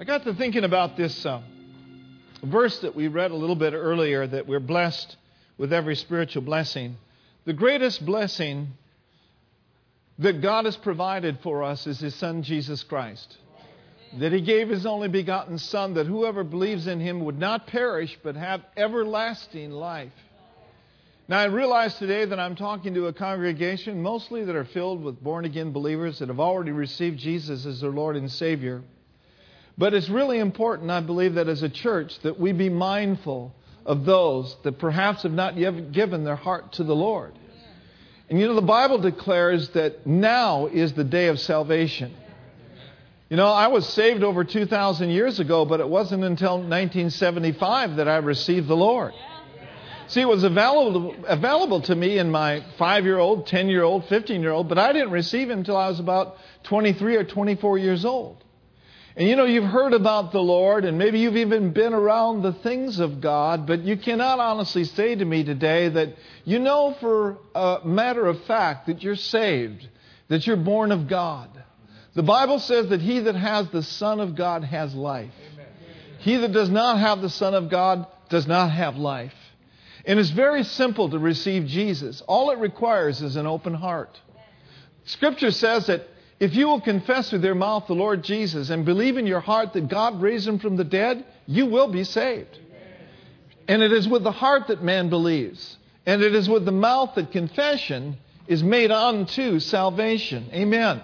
I got to thinking about this uh, verse that we read a little bit earlier that we're blessed with every spiritual blessing. The greatest blessing that God has provided for us is His Son, Jesus Christ. That He gave His only begotten Son, that whoever believes in Him would not perish, but have everlasting life. Now, I realize today that I'm talking to a congregation mostly that are filled with born again believers that have already received Jesus as their Lord and Savior. But it's really important, I believe, that as a church, that we be mindful of those that perhaps have not yet given their heart to the Lord. And you know, the Bible declares that now is the day of salvation. You know, I was saved over 2,000 years ago, but it wasn't until 1975 that I received the Lord. See, it was available, available to me in my five year old, 10 year old, 15 year old, but I didn't receive him until I was about 23 or 24 years old. And you know, you've heard about the Lord, and maybe you've even been around the things of God, but you cannot honestly say to me today that you know for a matter of fact that you're saved, that you're born of God. The Bible says that he that has the Son of God has life. He that does not have the Son of God does not have life. And it's very simple to receive Jesus. All it requires is an open heart. Scripture says that if you will confess with your mouth the Lord Jesus and believe in your heart that God raised him from the dead, you will be saved. And it is with the heart that man believes, and it is with the mouth that confession is made unto salvation. Amen.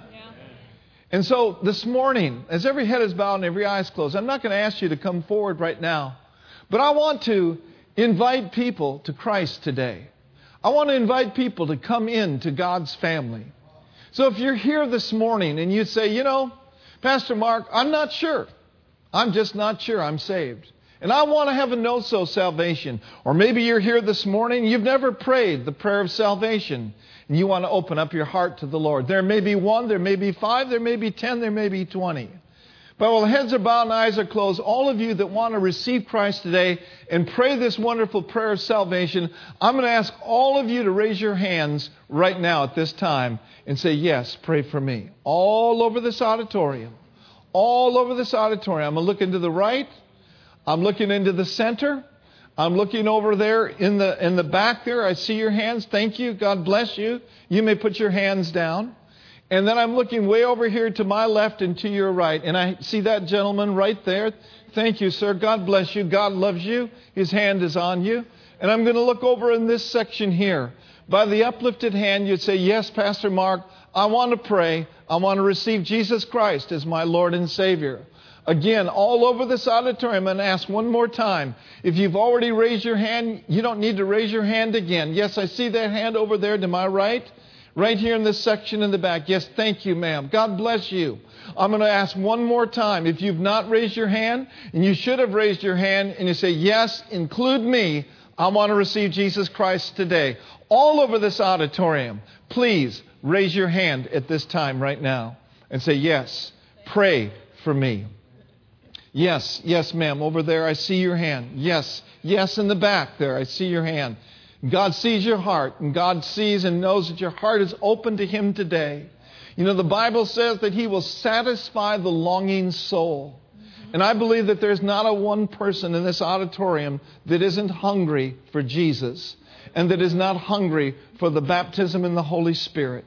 And so this morning, as every head is bowed and every eye is closed, I'm not going to ask you to come forward right now, but I want to invite people to Christ today. I want to invite people to come in to God's family. So if you're here this morning and you say, you know, Pastor Mark, I'm not sure. I'm just not sure I'm saved. And I want to have a know so salvation. Or maybe you're here this morning, you've never prayed the prayer of salvation, and you want to open up your heart to the Lord. There may be one, there may be five, there may be ten, there may be twenty. But while heads are bowed and eyes are closed, all of you that want to receive Christ today and pray this wonderful prayer of salvation, I'm going to ask all of you to raise your hands right now at this time and say, Yes, pray for me. All over this auditorium. All over this auditorium. I'm going to the right. I'm looking into the center. I'm looking over there in the, in the back there. I see your hands. Thank you. God bless you. You may put your hands down. And then I'm looking way over here to my left and to your right. And I see that gentleman right there. Thank you, sir. God bless you. God loves you. His hand is on you. And I'm going to look over in this section here. By the uplifted hand, you'd say, Yes, Pastor Mark, I want to pray. I want to receive Jesus Christ as my Lord and Savior. Again, all over this auditorium, and ask one more time. If you've already raised your hand, you don't need to raise your hand again. Yes, I see that hand over there to my right. Right here in this section in the back. Yes, thank you, ma'am. God bless you. I'm going to ask one more time. If you've not raised your hand, and you should have raised your hand, and you say, Yes, include me, I want to receive Jesus Christ today. All over this auditorium, please raise your hand at this time right now and say, Yes, pray for me. Yes, yes, ma'am. Over there, I see your hand. Yes, yes, in the back there, I see your hand. God sees your heart, and God sees and knows that your heart is open to Him today. You know, the Bible says that He will satisfy the longing soul. And I believe that there's not a one person in this auditorium that isn't hungry for Jesus and that is not hungry for the baptism in the Holy Spirit.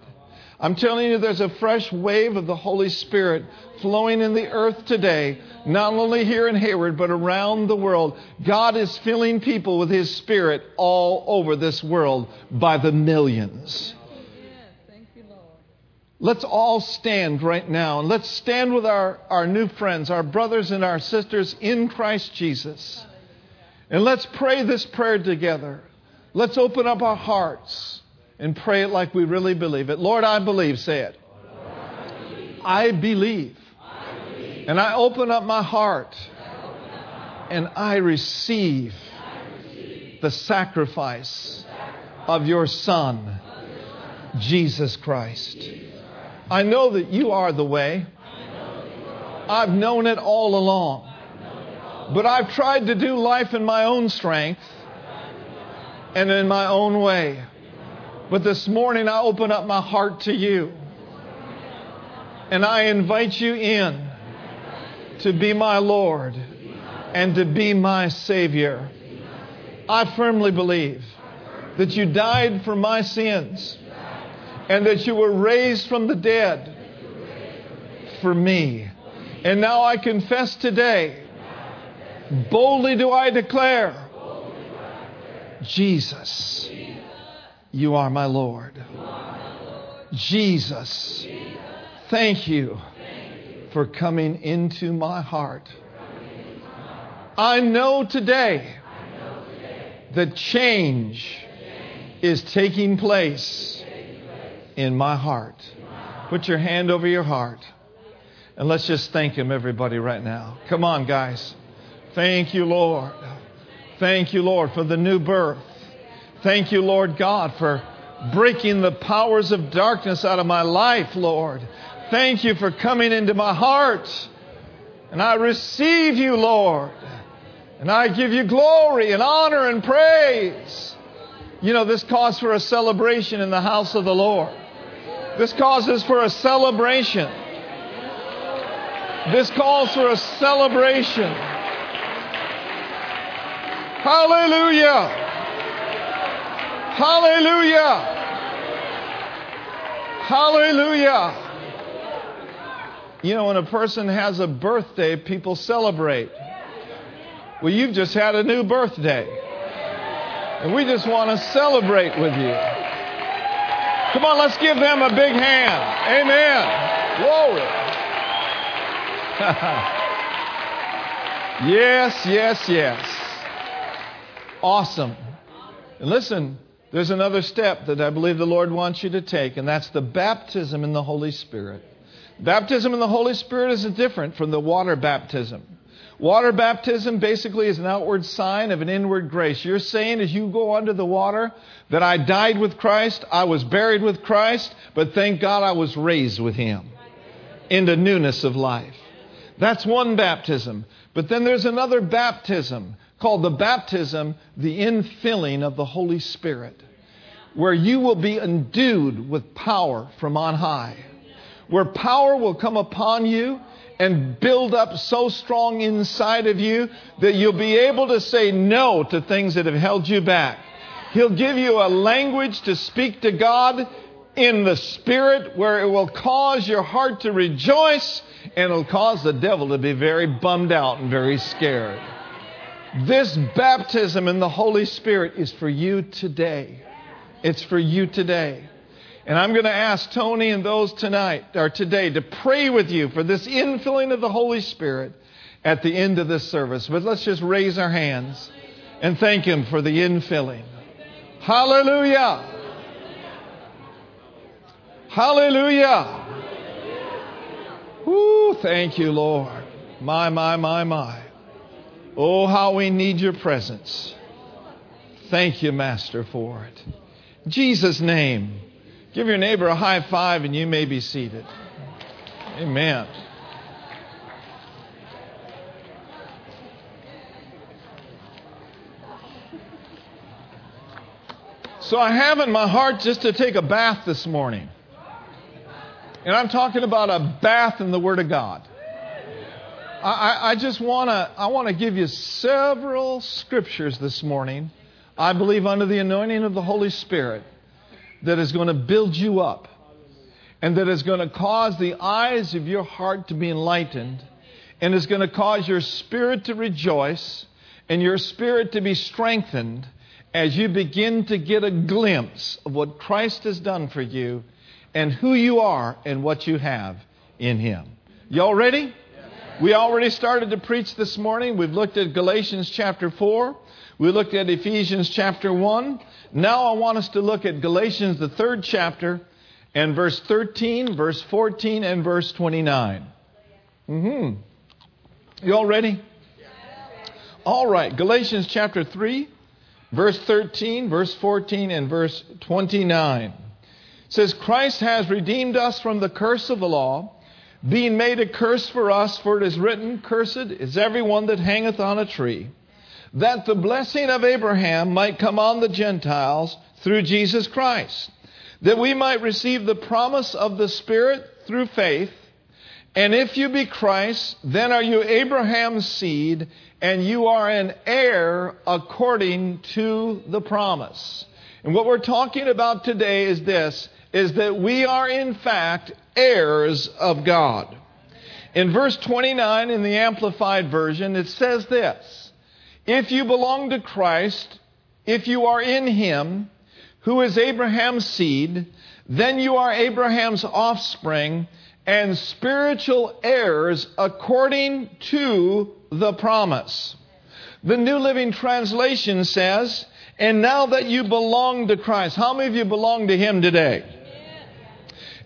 I'm telling you, there's a fresh wave of the Holy Spirit flowing in the earth today, not only here in Hayward, but around the world. God is filling people with His Spirit all over this world by the millions. Let's all stand right now and let's stand with our, our new friends, our brothers and our sisters in Christ Jesus. And let's pray this prayer together. Let's open up our hearts and pray it like we really believe it. Lord, I believe. Say it. I believe. And I open up my heart and I receive the sacrifice of your Son, Jesus Christ. I know that you are the way. I've known it all along. But I've tried to do life in my own strength and in my own way. But this morning I open up my heart to you. And I invite you in to be my Lord and to be my Savior. I firmly believe that you died for my sins and that you were raised from the dead for me. And now I confess today, boldly do I declare, Jesus, you are my Lord. Jesus, thank you for coming into my heart. I know today that change is taking place in my heart. Put your hand over your heart. And let's just thank Him, everybody, right now. Come on, guys. Thank you, Lord. Thank you, Lord, for the new birth. Thank you, Lord God, for breaking the powers of darkness out of my life, Lord. Thank you for coming into my heart. And I receive you, Lord. And I give you glory and honor and praise. You know, this calls for a celebration in the house of the Lord. This causes for a celebration. This calls for a celebration. Hallelujah. Hallelujah. Hallelujah. You know, when a person has a birthday, people celebrate. Well, you've just had a new birthday. And we just want to celebrate with you. Come on, let's give them a big hand. Amen. Glory. yes, yes, yes. Awesome. And listen, there's another step that I believe the Lord wants you to take, and that's the baptism in the Holy Spirit. Baptism in the Holy Spirit is different from the water baptism. Water baptism basically is an outward sign of an inward grace. You're saying as you go under the water that I died with Christ, I was buried with Christ, but thank God I was raised with Him into newness of life. That's one baptism. But then there's another baptism called the baptism, the infilling of the Holy Spirit, where you will be endued with power from on high, where power will come upon you and build up so strong inside of you that you'll be able to say no to things that have held you back. He'll give you a language to speak to God in the Spirit where it will cause your heart to rejoice and it'll cause the devil to be very bummed out and very scared. This baptism in the Holy Spirit is for you today. It's for you today. And I'm going to ask Tony and those tonight or today to pray with you for this infilling of the Holy Spirit at the end of this service. But let's just raise our hands and thank Him for the infilling. Hallelujah. Hallelujah. Ooh, thank you, Lord. My, my, my, my. Oh, how we need your presence. Thank you, Master, for it. In Jesus' name. Give your neighbor a high five and you may be seated. Amen. So I have in my heart just to take a bath this morning. And I'm talking about a bath in the Word of God. I, I just want to I want to give you several scriptures this morning. I believe under the anointing of the Holy Spirit that is going to build you up and that is going to cause the eyes of your heart to be enlightened and is going to cause your spirit to rejoice and your spirit to be strengthened as you begin to get a glimpse of what Christ has done for you and who you are and what you have in Him. Y'all ready? We already started to preach this morning. We've looked at Galatians chapter 4. We looked at Ephesians chapter 1. Now I want us to look at Galatians, the third chapter, and verse 13, verse 14, and verse 29. Mm-hmm. You all ready? All right. Galatians chapter 3, verse 13, verse 14, and verse 29. It says, Christ has redeemed us from the curse of the law, being made a curse for us, for it is written, Cursed is everyone that hangeth on a tree that the blessing of Abraham might come on the Gentiles through Jesus Christ, that we might receive the promise of the Spirit through faith. And if you be Christ, then are you Abraham's seed, and you are an heir according to the promise. And what we're talking about today is this is that we are in fact heirs of God. In verse 29 in the Amplified Version, it says this If you belong to Christ, if you are in Him, who is Abraham's seed, then you are Abraham's offspring and spiritual heirs according to the promise. The New Living Translation says, and now that you belong to Christ, how many of you belong to Him today?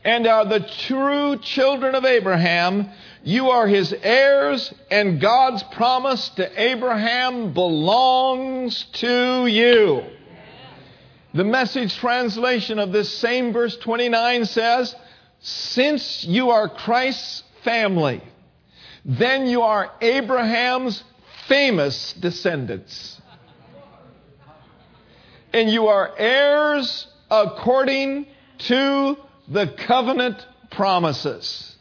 And are the true children of Abraham, you are His heirs, and God's promise to Abraham belongs to you. The message translation of this same verse 29 says, Since you are Christ's family, then you are Abraham's famous descendants. And you are heirs according to the covenant promises.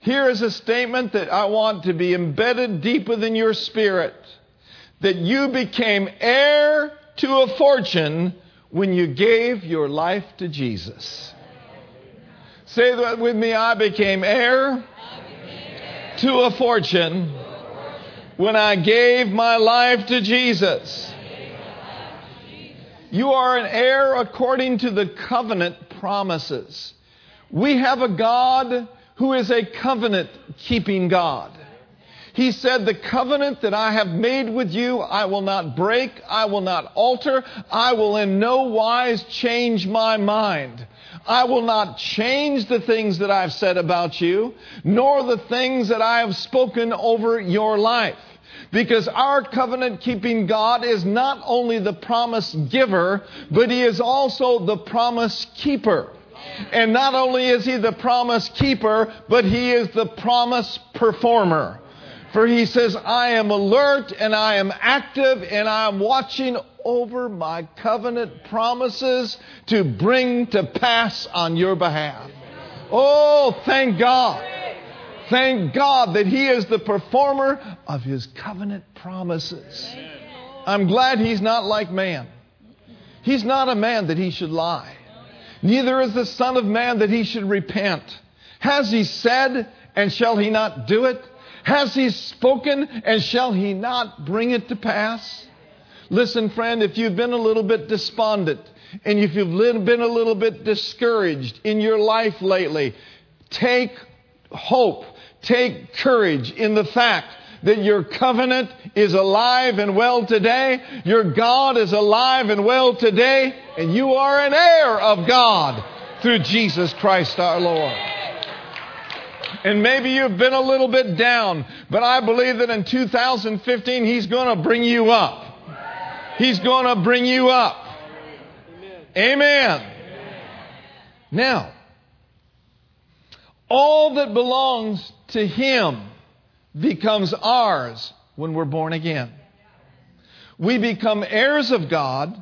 Here is a statement that I want to be embedded deep within your spirit that you became heir to a fortune when you gave your life to Jesus. Say that with me I became heir to a fortune when I gave my life to Jesus. You are an heir according to the covenant promises. We have a God who is a covenant keeping God. He said, The covenant that I have made with you, I will not break, I will not alter, I will in no wise change my mind. I will not change the things that I've said about you, nor the things that I have spoken over your life. Because our covenant keeping God is not only the promise giver, but He is also the promise keeper. And not only is He the promise keeper, but He is the promise performer. For He says, I am alert and I am active and I am watching over my covenant promises to bring to pass on your behalf. Oh, thank God. Thank God that He is the performer of His covenant promises. I'm glad He's not like man. He's not a man that He should lie. Neither is the Son of Man that He should repent. Has He said, and shall He not do it? Has He spoken, and shall He not bring it to pass? Listen, friend, if you've been a little bit despondent, and if you've been a little bit discouraged in your life lately, take hope Take courage in the fact that your covenant is alive and well today. Your God is alive and well today. And you are an heir of God through Jesus Christ our Lord. And maybe you've been a little bit down, but I believe that in 2015 He's going to bring you up. He's going to bring you up. Amen. Now, all that belongs to Him becomes ours when we're born again. We become heirs of God,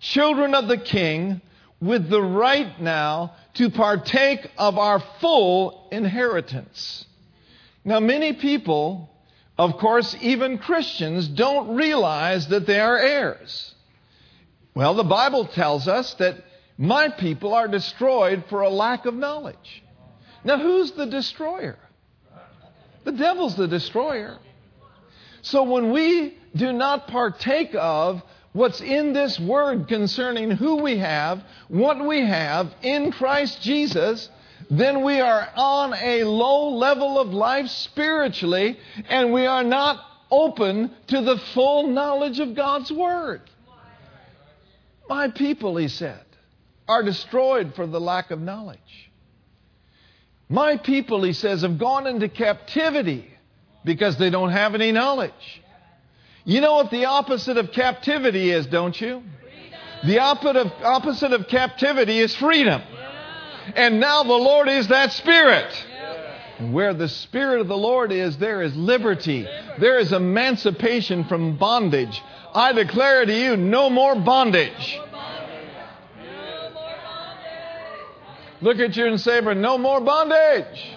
children of the King, with the right now to partake of our full inheritance. Now, many people, of course, even Christians, don't realize that they are heirs. Well, the Bible tells us that my people are destroyed for a lack of knowledge. Now, who's the destroyer? The devil's the destroyer. So when we do not partake of what's in this word concerning who we have, what we have in Christ Jesus, then we are on a low level of life spiritually, and we are not open to the full knowledge of God's Word. My people, he said, are destroyed for the lack of knowledge. My people, he says, have gone into captivity because they don't have any knowledge. You know what the opposite of captivity is, don't you? The opposite of, captivity is freedom. And now the Lord is that Spirit. And where the Spirit of the Lord is, there is liberty. There is emancipation from bondage. I declare to you, no more bondage. Look at you and say, but no more bondage.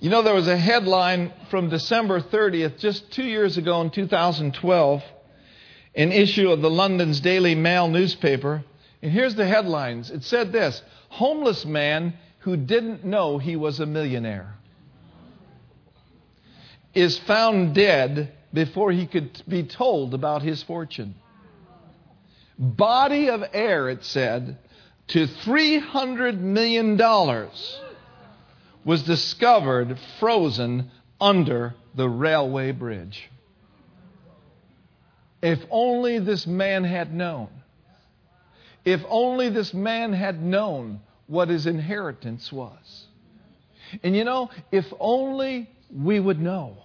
You know, there was a headline from December 30th, just two years ago in 2012, an issue of the London's Daily Mail newspaper. And here's the headlines it said this Homeless man who didn't know he was a millionaire is found dead before he could be told about his fortune. Body of heir, it said, to $300 million was discovered frozen under the railway bridge. If only this man had known. If only this man had known what his inheritance was. And you know, if only we would know.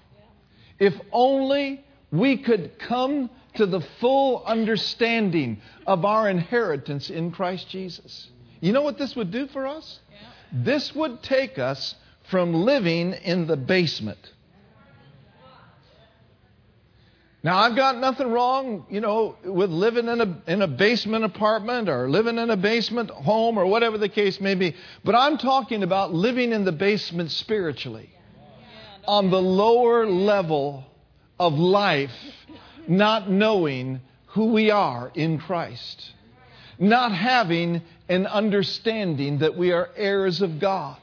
If only we could come to the full understanding of our inheritance in Christ Jesus. You know what this would do for us? This would take us from living in the basement. Now, I've got nothing wrong, you know, with living in a, in a basement apartment or living in a basement home or whatever the case may be. But I'm talking about living in the basement spiritually, on the lower level of life, not knowing who we are in Christ not having an understanding that we are heirs of God,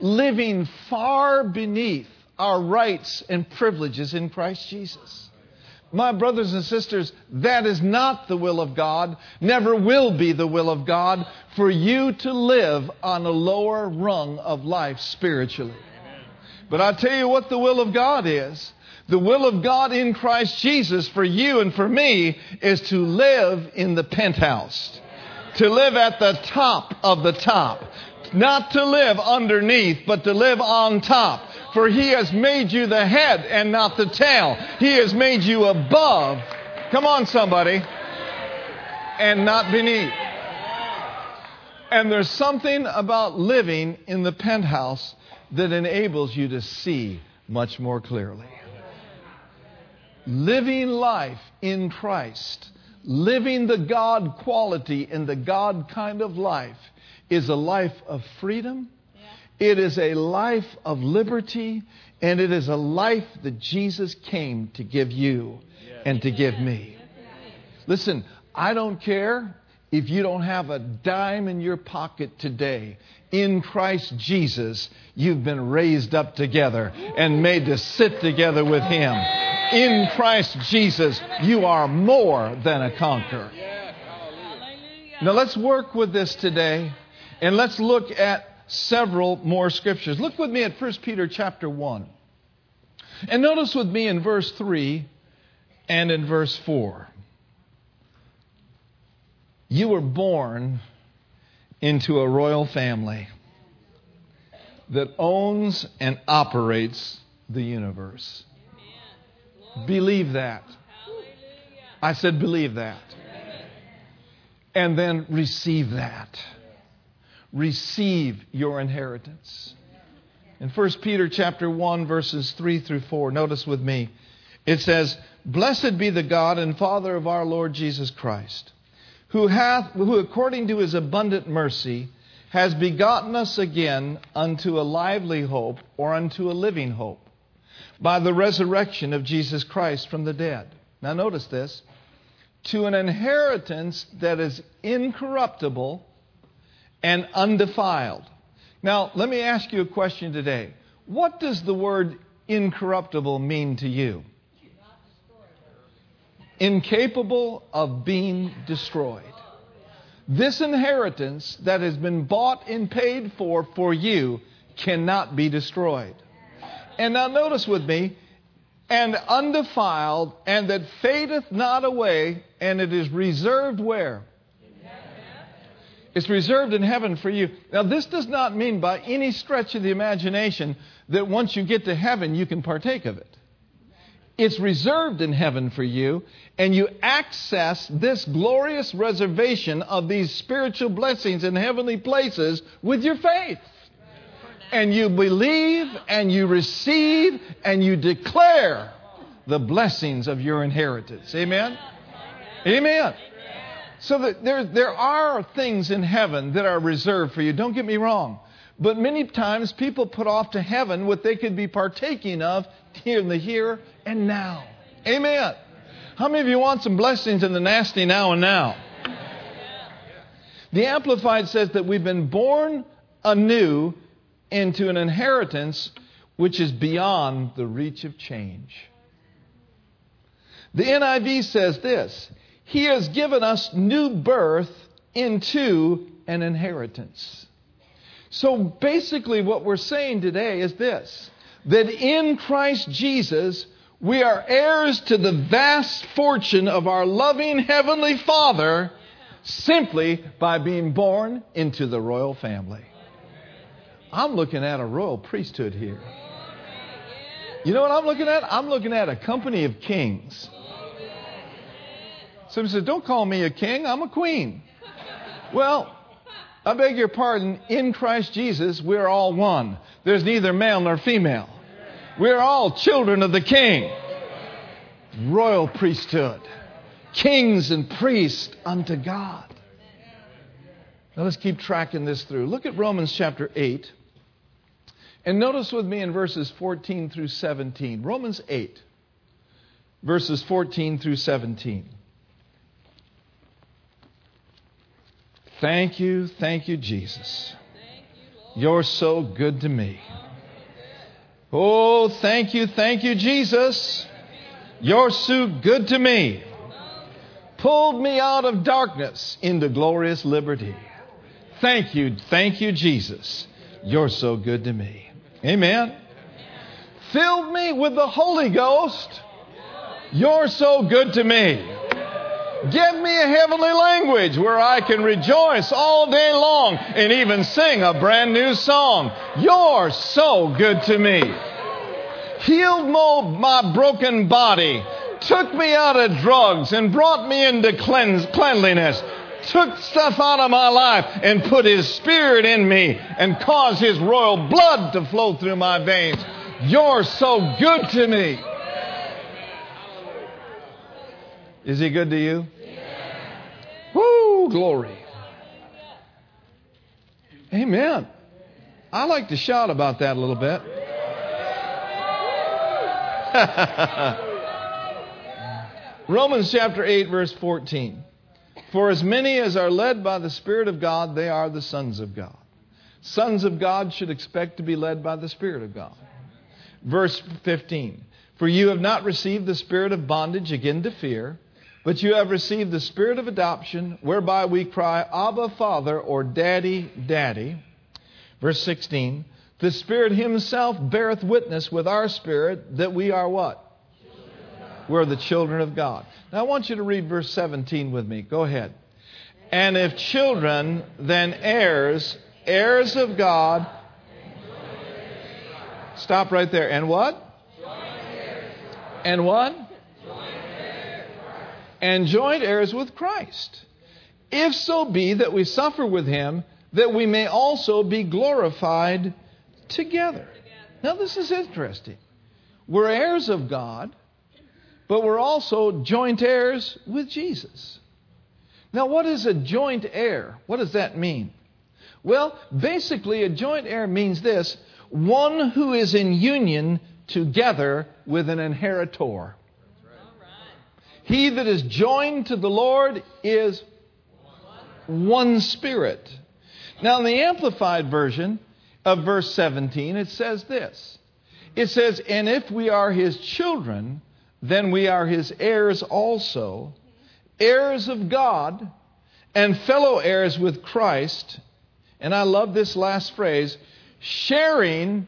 living far beneath our rights and privileges in Christ Jesus. My brothers and sisters, that is not the will of God, never will be the will of God for you to live on a lower rung of life spiritually. But I tell you what the will of God is. The will of God in Christ Jesus for you and for me is to live in the penthouse to live at the top of the top. Not to live underneath, but to live on top. For he has made you the head and not the tail. He has made you above. Come on, somebody. And not beneath. And there's something about living in the penthouse that enables you to see much more clearly. Living life in Christ living the God quality and the God kind of life is a life of freedom. Yeah. It is a life of liberty. And it is a life that Jesus came to give you and to give me. Listen, I don't care if you don't have a dime in your pocket today. In Christ Jesus, you've been raised up together and made to sit together with Him in Christ Jesus, you are more than a conqueror. Now let's work with this today and let's look at several more scriptures. Look with me at 1 Peter chapter 1. And notice with me in verse 3 and in verse 4. You were born into a royal family that owns and operates the universe. Believe that. I said, believe that. And then receive that. Receive your inheritance. In 1 Peter chapter 1 verses 3 through 4, notice with me. It says, "Blessed be the God and Father of our Lord Jesus Christ, who hath who according to his abundant mercy has begotten us again unto a lively hope or unto a living hope by the resurrection of Jesus Christ from the dead. Now, notice this to an inheritance that is incorruptible and undefiled. Now, let me ask you a question today. What does the word incorruptible mean to you? Incapable of being destroyed. This inheritance that has been bought and paid for for you cannot be destroyed. And now notice with me, and undefiled, and that fadeth not away, and it is reserved where? It's reserved in heaven for you. Now, this does not mean by any stretch of the imagination that once you get to heaven, you can partake of it. It's reserved in heaven for you, and you access this glorious reservation of these spiritual blessings in heavenly places with your faith and you believe and you receive and you declare the blessings of your inheritance. Amen? Amen. So that there, there are things in heaven that are reserved for you. Don't get me wrong. But many times people put off to heaven what they could be partaking of here in the here and now. Amen. How many of you want some blessings in the nasty now and now? The Amplified says that we've been born anew into an inheritance which is beyond the reach of change. The NIV says this He has given us new birth into an inheritance. So basically, what we're saying today is this that in Christ Jesus, we are heirs to the vast fortune of our loving Heavenly Father simply by being born into the royal family. I'm looking at a royal priesthood here. You know what I'm looking at? I'm looking at a company of kings. Somebody said, Don't call me a king, I'm a queen. Well, I beg your pardon, in Christ Jesus, we're all one. There's neither male nor female. We're all children of the King. Royal priesthood, kings and priests unto God. Now let's keep tracking this through. Look at Romans chapter 8. And notice with me in verses 14 through 17. Romans 8, verses 14 through 17. Thank you, thank you, Jesus. You're so good to me. Oh, thank you, thank you, Jesus. You're so good to me. Pulled me out of darkness into glorious liberty. Thank you, thank you, Jesus. You're so good to me. Amen. Filled me with the Holy Ghost. You're so good to me. Give me a heavenly language where I can rejoice all day long and even sing a brand new song. You're so good to me. Healed my broken body, took me out of drugs and brought me into cleanse, cleanliness, took stuff out of my life and put His Spirit in me and caused His royal blood to flow through my veins. You're so good to me. Is he good to you? Woo, glory. Amen. I like to shout about that a little bit. Romans chapter 8, verse 14. For as many as are led by the Spirit of God, they are the sons of God. Sons of God should expect to be led by the Spirit of God. Verse 15. For you have not received the spirit of bondage again to fear but you have received the spirit of adoption, whereby we cry, Abba, Father, or Daddy, Daddy. Verse 16 The Spirit Himself beareth witness with our spirit that we are what? We're the children of God. Now I want you to read verse 17 with me. Go ahead. And if children, then heirs, heirs of God. Stop right there. And what? And what? and joint heirs with Christ. If so be that we suffer with him, that we may also be glorified together. Now, this is interesting. We're heirs of God, but we're also joint heirs with Jesus. Now, what is a joint heir? What does that mean? Well, basically, a joint heir means this one who is in union together with an inheritor. He that is joined to the Lord is one spirit. Now, in the Amplified Version of verse 17, it says this It says, And if we are his children, then we are his heirs also, heirs of God, and fellow heirs with Christ. And I love this last phrase sharing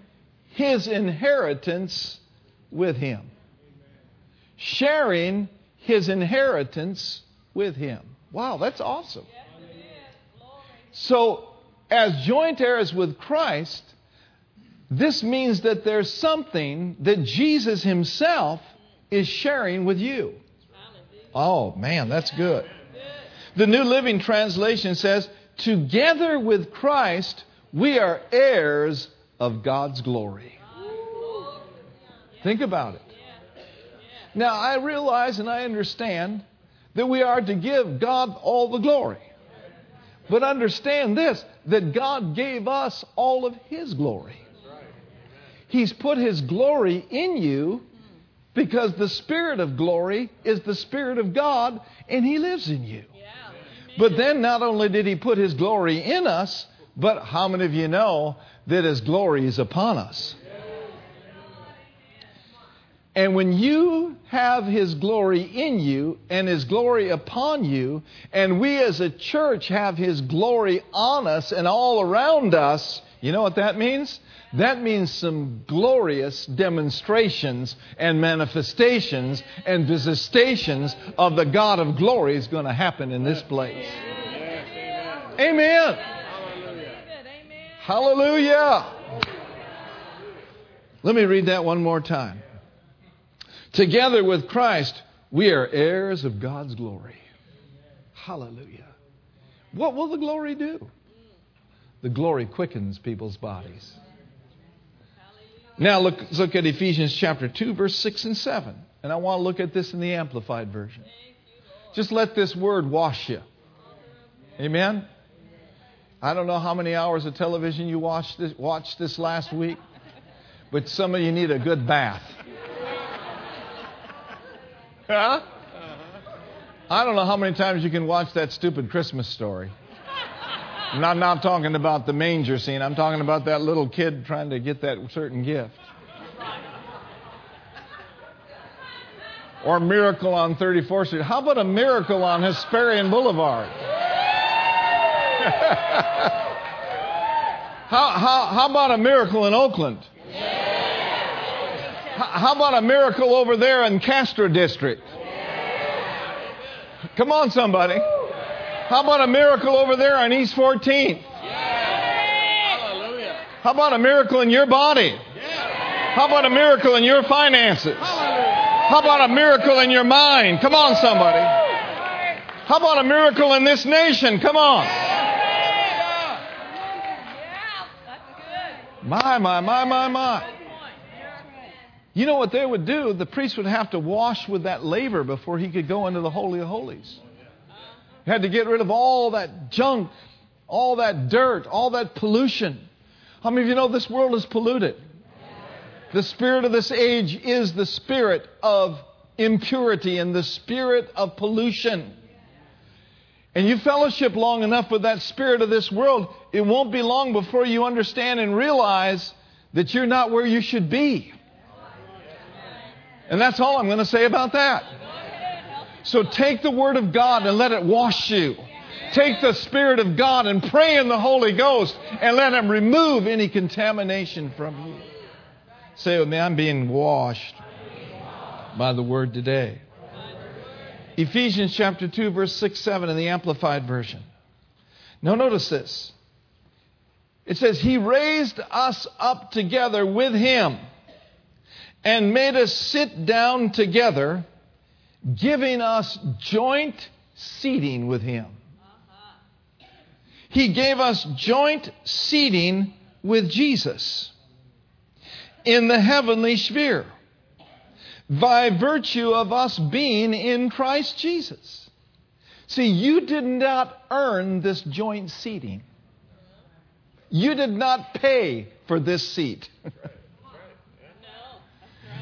his inheritance with him. Sharing his inheritance with him. Wow, that's awesome. So, as joint heirs with Christ, this means that there's something that Jesus himself is sharing with you. Oh, man, that's good. The New Living Translation says, Together with Christ, we are heirs of God's glory. Think about it. Now, I realize and I understand that we are to give God all the glory. But understand this that God gave us all of His glory. He's put His glory in you because the Spirit of glory is the Spirit of God and He lives in you. But then not only did He put His glory in us, but how many of you know that His glory is upon us? And when you have His glory in you and His glory upon you, and we as a church have His glory on us and all around us, you know what that means? That means some glorious demonstrations and manifestations and visitations of the God of glory is going to happen in this place. Amen. Hallelujah. Let me read that one more time. Together with Christ, we are heirs of God's glory. Hallelujah. What will the glory do? The glory quickens people's bodies. Now look, let's look at Ephesians chapter 2, verse 6 and 7. And I want to look at this in the Amplified Version. Just let this word wash you. Amen? I don't know how many hours of television you watched this, watched this last week, but some of you need a good bath. Huh? I don't know how many times you can watch that stupid Christmas story. I'm not, talking about the manger scene. I'm talking about that little kid trying to get that certain gift. Or Miracle on 34th Street. How about a miracle on Hesperian Boulevard? how, how, how about a miracle in Oakland? How about a miracle over there in Castro District? Come on, somebody. How about a miracle over there on East 14th? Yeah. How about a miracle in your body? Yeah. How about a miracle in your finances? Hallelujah. How about a miracle in your mind? Come on, somebody. How about a miracle in this nation? Come on. My, my, my, my, my. You know what they would do? The priest would have to wash with that laver before he could go into the Holy of Holies. Had to get rid of all that junk, all that dirt, all that pollution. How many of you know this world is polluted? The spirit of this age is the spirit of impurity and the spirit of pollution. And you fellowship long enough with that spirit of this world, it won't be long before you understand and realize that you're not where you should be. And that's all I'm going to say about that. So take the Word of God and let it wash you. Take the Spirit of God and pray in the Holy Ghost and let Him remove any contamination from you. Say with me, I'm being washed by the Word today. Ephesians chapter 2, verse 6, 7 in the Amplified Version. Now, notice this. It says, He raised us up together with Him and made us sit down together, giving us joint seating with Him. He gave us joint seating with Jesus in the heavenly sphere by virtue of us being in Christ Jesus. See, you did not earn this joint seating. You did not pay for this seat.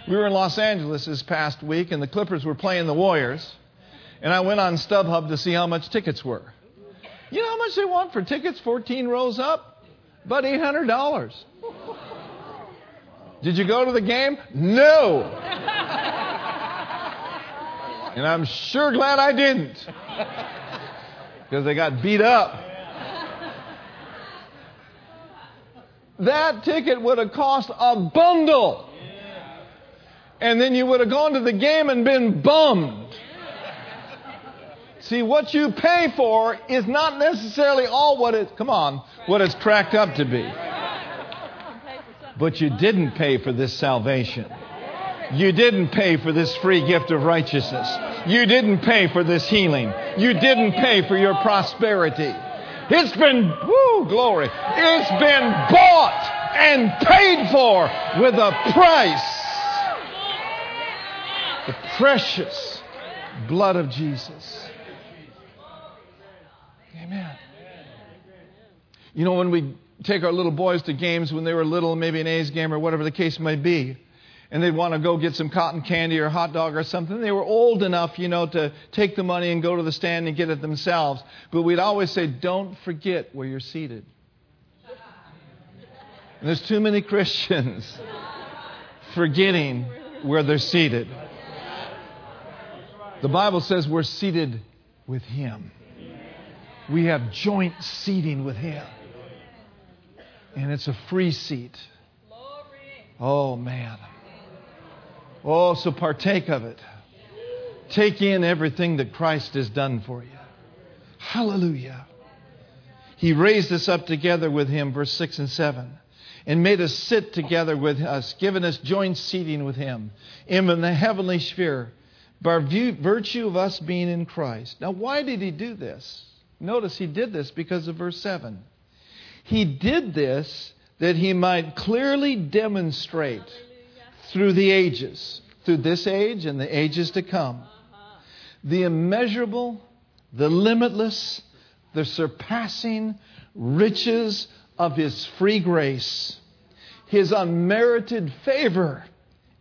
We were in Los Angeles this past week, and the Clippers were playing the Warriors. And I went on StubHub to see how much tickets were. You know how much they want for tickets? 14 rows up? About $800. Did you go to the game? No. And I'm sure glad I didn't. Because they got beat up. That ticket would have cost a bundle and then you would have gone to the game and been bummed. See, what you pay for is not necessarily all what it, come on, what it's cracked up to be. But you didn't pay for this salvation. You didn't pay for this free gift of righteousness. You didn't pay for this healing. You didn't pay for your prosperity. It's been, woo, glory. It's been bought and paid for with a price the precious Blood of Jesus. Amen. You know, when we take our little boys to games when they were little, maybe an A's game or whatever the case may be, and they'd want to go get some cotton candy or hot dog or something. They were old enough, you know, to take the money and go to the stand and get it themselves. But we'd always say, don't forget where you're seated. And there's too many Christians forgetting where they're seated. The Bible says we're seated with Him. We have joint seating with Him. And it's a free seat. Oh, man. Oh, so partake of it. Take in everything that Christ has done for you. Hallelujah. He raised us up together with Him, verse 6 and 7, and made us sit together with us, given us joint seating with Him in the heavenly sphere by virtue of us being in Christ. Now, why did He do this? Notice He did this because of verse 7. He did this that He might clearly demonstrate through the ages, through this age and the ages to come. The immeasurable, the limitless, the surpassing riches of His free grace, His unmerited favor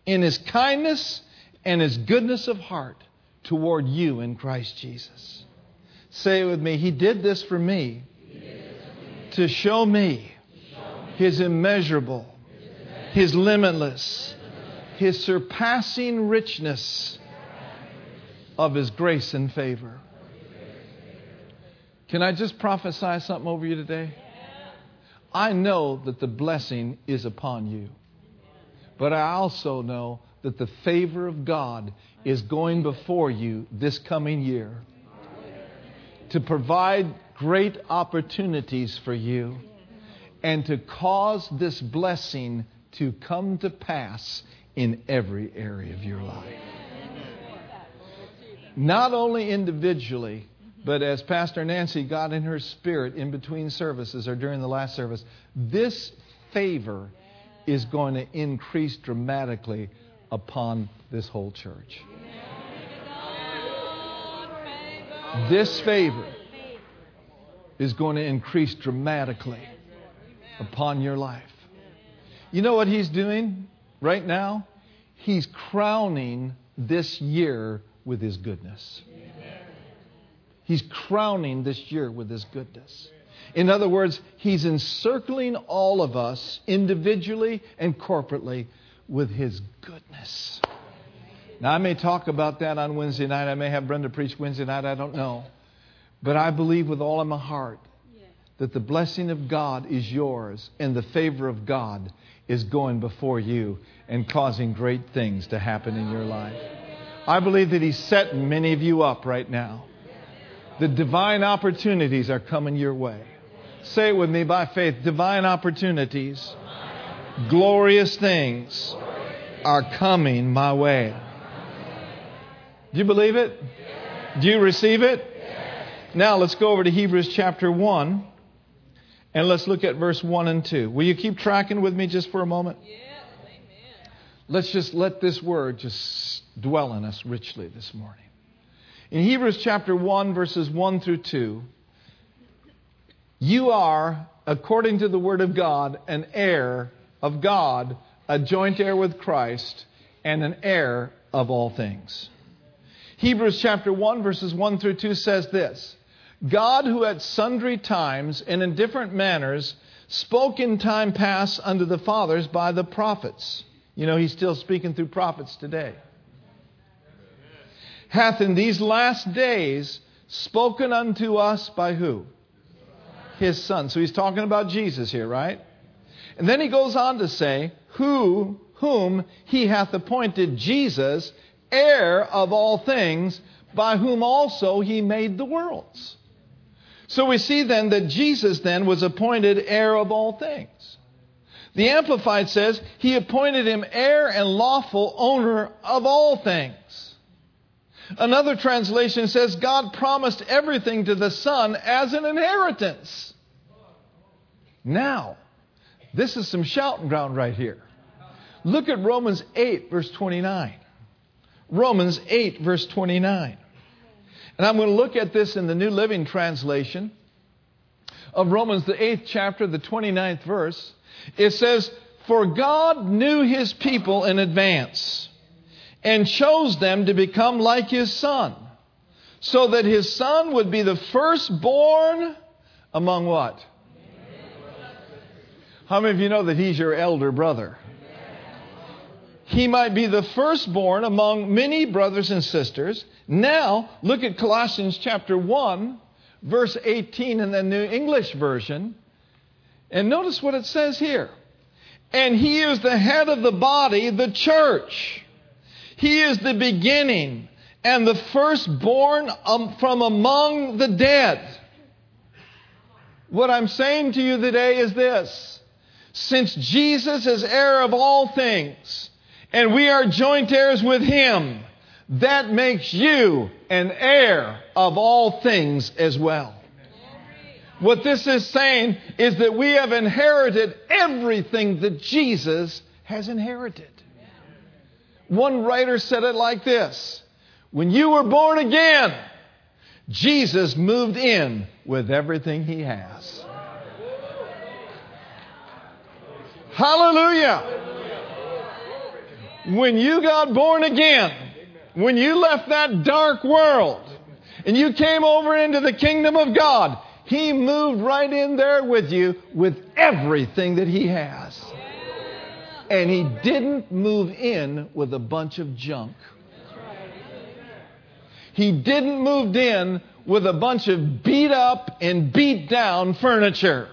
in His kindness and His goodness of heart toward you in Christ Jesus. Say it with me He did this for me, to show me His immeasurable, His limitless, his surpassing richness of his grace and favor. Can I just prophesy something over you today? I know that the blessing is upon you. But I also know that the favor of God is going before you this coming year to provide great opportunities for you and to cause this blessing to come to pass in every area of your life. Not only individually, but as Pastor Nancy got in her spirit in between services or during the last service, this favor is going to increase dramatically upon this whole church. This favor is going to increase dramatically upon your life. You know what he's doing? right now, He's crowning this year with His goodness. He's crowning this year with His goodness. In other words, He's encircling all of us individually and corporately with His goodness. Now, I may talk about that on Wednesday night. I may have Brenda preach Wednesday night. I don't know. But I believe with all of my heart that the blessing of God is yours and the favor of God is going before you and causing great things to happen in your life. I believe that He's setting many of you up right now. The divine opportunities are coming your way. Say it with me by faith divine opportunities, glorious things are coming my way. Do you believe it? Do you receive it? Now let's go over to Hebrews chapter 1. And let's look at verse 1 and 2. Will you keep tracking with me just for a moment? Yes. Let's just let this word just dwell in us richly this morning. In Hebrews chapter 1, verses 1 through 2, you are, according to the word of God, an heir of God, a joint heir with Christ, and an heir of all things. Hebrews chapter 1, verses 1 through 2 says this God, who at sundry times and in different manners spoke in time past unto the fathers by the prophets. You know, he's still speaking through prophets today. Hath in these last days spoken unto us by who? His Son. So he's talking about Jesus here, right? And then he goes on to say, Who, whom he hath appointed Jesus, heir of all things, by whom also he made the worlds. So we see then that Jesus then was appointed heir of all things. The Amplified says he appointed him heir and lawful owner of all things. Another translation says God promised everything to the Son as an inheritance. Now, this is some shouting ground right here. Look at Romans 8, verse 29. Romans 8, verse 29. And I'm going to look at this in the New Living Translation of Romans, the 8th chapter, the 29th verse. It says, For God knew his people in advance and chose them to become like his son, so that his son would be the firstborn among what? How many of you know that he's your elder brother? He might be the firstborn among many brothers and sisters. Now, look at Colossians chapter 1, verse 18 in the New English Version. And notice what it says here. And he is the head of the body, the church. He is the beginning and the firstborn um, from among the dead. What I'm saying to you today is this since Jesus is heir of all things, and we are joint heirs with him, that makes you an heir of all things as well. What this is saying is that we have inherited everything that Jesus has inherited. One writer said it like this When you were born again, Jesus moved in with everything he has. Hallelujah. When you got born again, when you left that dark world and you came over into the kingdom of God, He moved right in there with you with everything that He has. And He didn't move in with a bunch of junk. He didn't move in with a bunch of beat up and beat down furniture.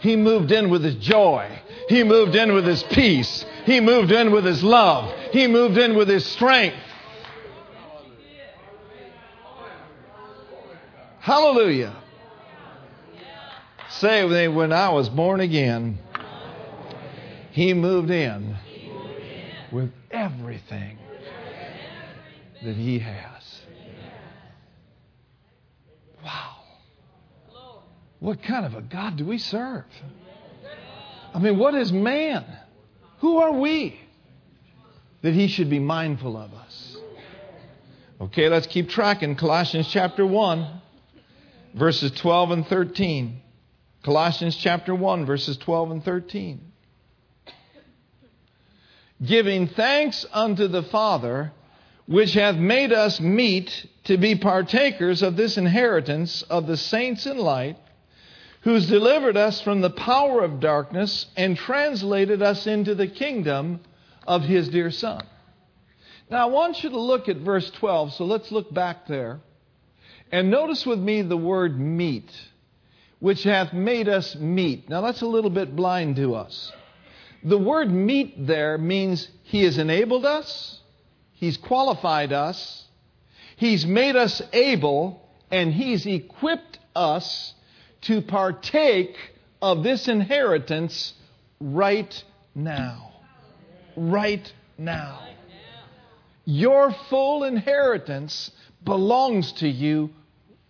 He moved in with his joy. He moved in with his peace. He moved in with his love. He moved in with his strength. Hallelujah. Say when I was born again, he moved in with everything that he has. Wow. What kind of a God do we serve? I mean, what is man? Who are we that he should be mindful of us? Okay, let's keep tracking. Colossians chapter 1, verses 12 and 13. Colossians chapter 1, verses 12 and 13. Giving thanks unto the Father, which hath made us meet to be partakers of this inheritance of the saints in light who's delivered us from the power of darkness and translated us into the kingdom of his dear Son. Now, I want you to look at verse 12, so let's look back there. And notice with me the word meet, which hath made us meet. Now, that's a little bit blind to us. The word meet there means he has enabled us, he's qualified us, he's made us able, and he's equipped us to partake of this inheritance right now. Right now. Your full inheritance belongs to you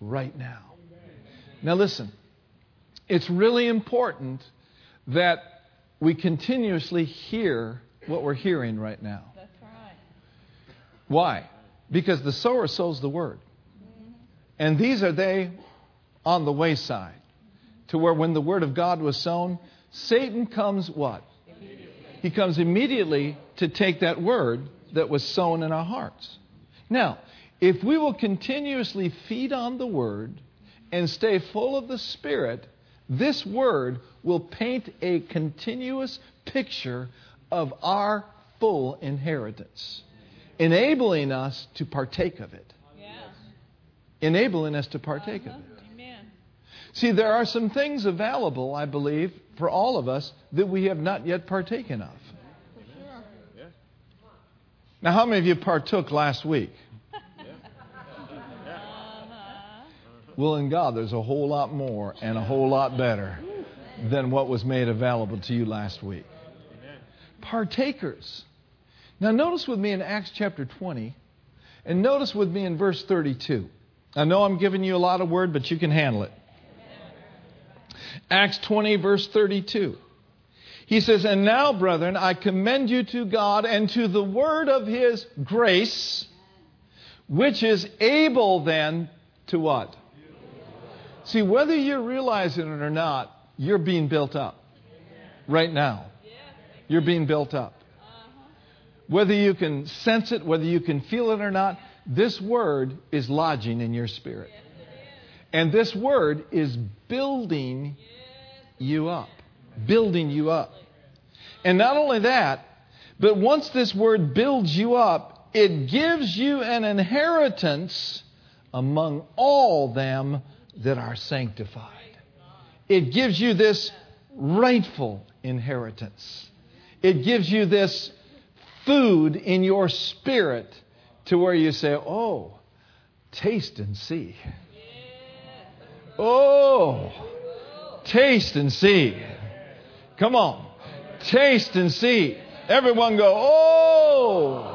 right now. Now, listen, it's really important that we continuously hear what we're hearing right now. That's right. Why? Because the sower sows the word. And these are they on the wayside to where when the word of God was sown, Satan comes what? He comes immediately to take that word that was sown in our hearts. Now, if we will continuously feed on the word and stay full of the Spirit, this word will paint a continuous picture of our full inheritance, enabling us to partake of it. Yes. Enabling us to partake of Uh-huh. it. See, there are some things available, I believe, for all of us that we have not yet partaken of. Now, how many of you partook last week? Well, in God, there's a whole lot more and a whole lot better than what was made available to you last week. Partakers. Now, notice with me in Acts chapter 20, and notice with me in verse 32. I know I'm giving you a lot of word, but you can handle it. Acts 20, verse 32. He says, And now, brethren, I commend you to God and to the word of his grace, which is able then to what? See, whether you're realizing it or not, you're being built up right now. You're being built up. Whether you can sense it, whether you can feel it or not, this word is lodging in your spirit. And this word is building you up. Building you up. And not only that, but once this word builds you up, it gives you an inheritance among all them that are sanctified. It gives you this rightful inheritance. It gives you this food in your spirit to where you say, Oh, taste and see. Oh, taste and see. Come on. Taste and see. Everyone go, Oh,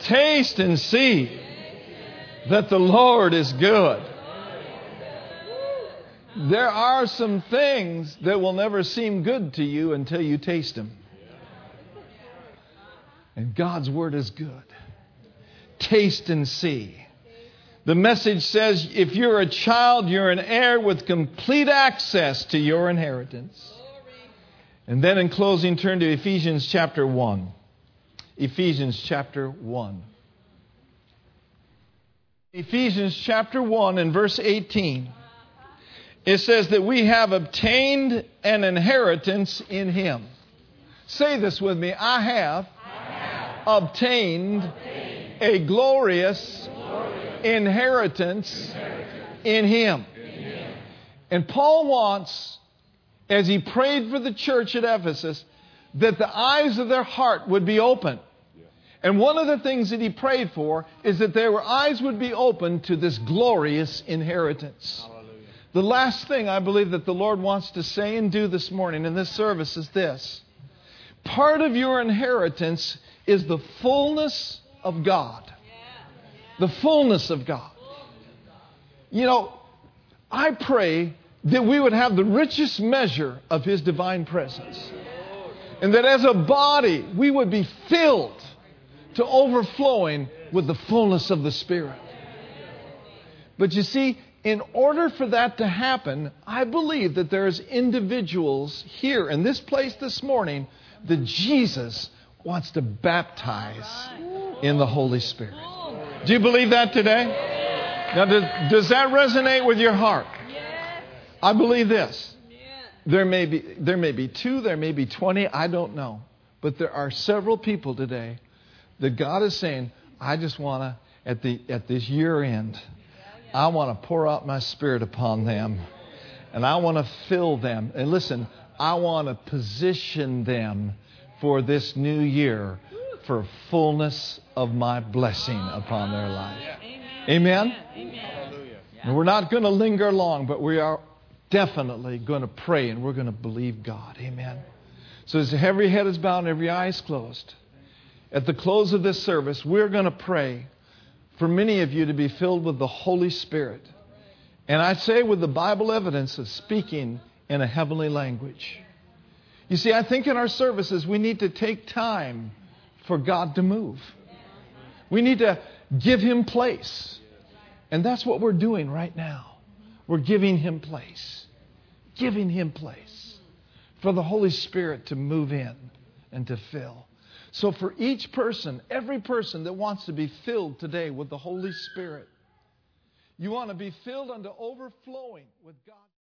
taste and see that the Lord is good. There are some things that will never seem good to you until you taste them. And God's Word is good. Taste and see. The message says if you're a child, you're an heir with complete access to your inheritance. And then in closing, turn to Ephesians chapter 1. Ephesians chapter 1. Ephesians chapter 1 and verse 18. It says that we have obtained an inheritance in Him. Say this with me I have, I have obtained, obtained, a glorious, glorious inheritance, in Him. And Paul wants, as he prayed for the church at Ephesus, that the eyes of their heart would be open. And one of the things that he prayed for is that their eyes would be open to this glorious inheritance. The last thing I believe that the Lord wants to say and do this morning in this service is this part of your inheritance is the fullness of God. The fullness of God. You know, I pray that we would have the richest measure of His divine presence. And that as a body, we would be filled to overflowing with the fullness of the Spirit. But you see, in order for that to happen, I believe that there's individuals here in this place this morning that Jesus wants to baptize in the Holy Spirit. Do you believe that today? Now, does, does that resonate with your heart? I believe this. There may be there may be two, there may be twenty, I don't know. But there are several people today that God is saying, I just want to at the at this year end, I want to pour out my spirit upon them. And I want to fill them. And listen, I want to position them for this new year for fullness of my blessing upon their life. Amen? And we're not going to linger long, but we are definitely going to pray and we're going to believe God. Amen. So as every head is bowed and every eye is closed, at the close of this service, we're going to pray for many of you to be filled with the Holy Spirit. And I say with the Bible evidence of speaking in a heavenly language. You see, I think in our services we need to take time for God to move. We need to give Him place. And that's what we're doing right now. We're giving Him place. Giving Him place for the Holy Spirit to move in and to fill. So, for each person, every person that wants to be filled today with the Holy Spirit, you want to be filled unto overflowing with God.